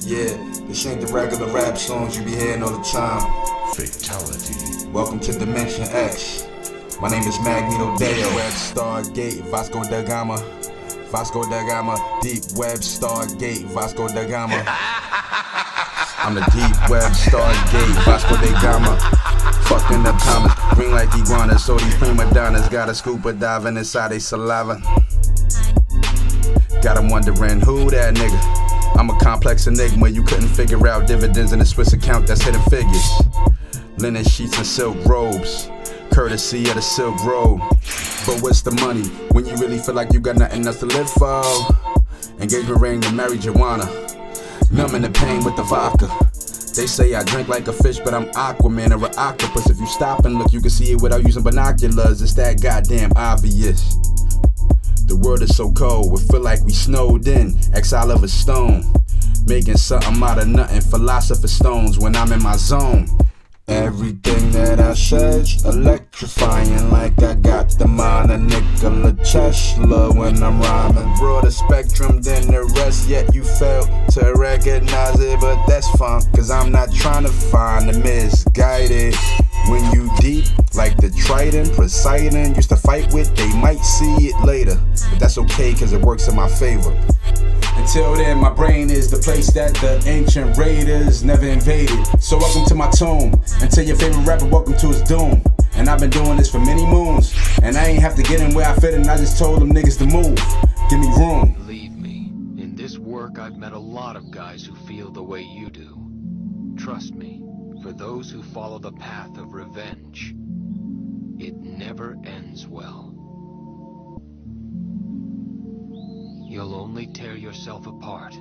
Yeah, this ain't the regular rap songs you be hearing all the time. Fatality. Welcome to Dimension X. My name is Magneto Dayo Web Stargate Vasco da Gama. Vasco da Gama, Deep Web Stargate Vasco da Gama. I'm the Deep Web Stargate Vasco da Gama fucking up commas. Green like iguanas, so these prima donnas got a scuba diving inside they saliva. Got 'em wondering who that nigga. I'm a complex enigma, you couldn't figure out dividends in a Swiss account that's hidden figures. Linen sheets and silk robes, courtesy of the Silk Road. But what's the money when you really feel like you got nothing else to live for? Engagement ring and married Joanna, numbing the pain with the vodka. They say I drink like a fish, but I'm Aquaman or an octopus. If you stop and look, you can see it without using binoculars. It's that goddamn obvious. The world is so cold, we feel like we snowed in. Exile of a stone, making something out of nothing. Philosopher stones when I'm in my zone. Everything that I said's electrifying, like I got the mind of Nikola Tesla when I'm rhyming. Broader spectrum than the rest, yet you fail to recognize it, but that's fine, cause I'm not trying to find the misguided. The Trident, Poseidon used to fight with, they might see it later, but that's okay, cause it works in my favor. Until then, my brain is the place that the ancient raiders never invaded. So welcome to my tomb. Until your favorite rapper, welcome to his doom. And I've been doing this for many moons. And I ain't have to get in where I fit in, I just told them niggas to move. Give me room. Believe me, in this work I've met a lot of guys who feel the way you do. Trust me, for those who follow the path of revenge, it never ends well. You'll only tear yourself apart.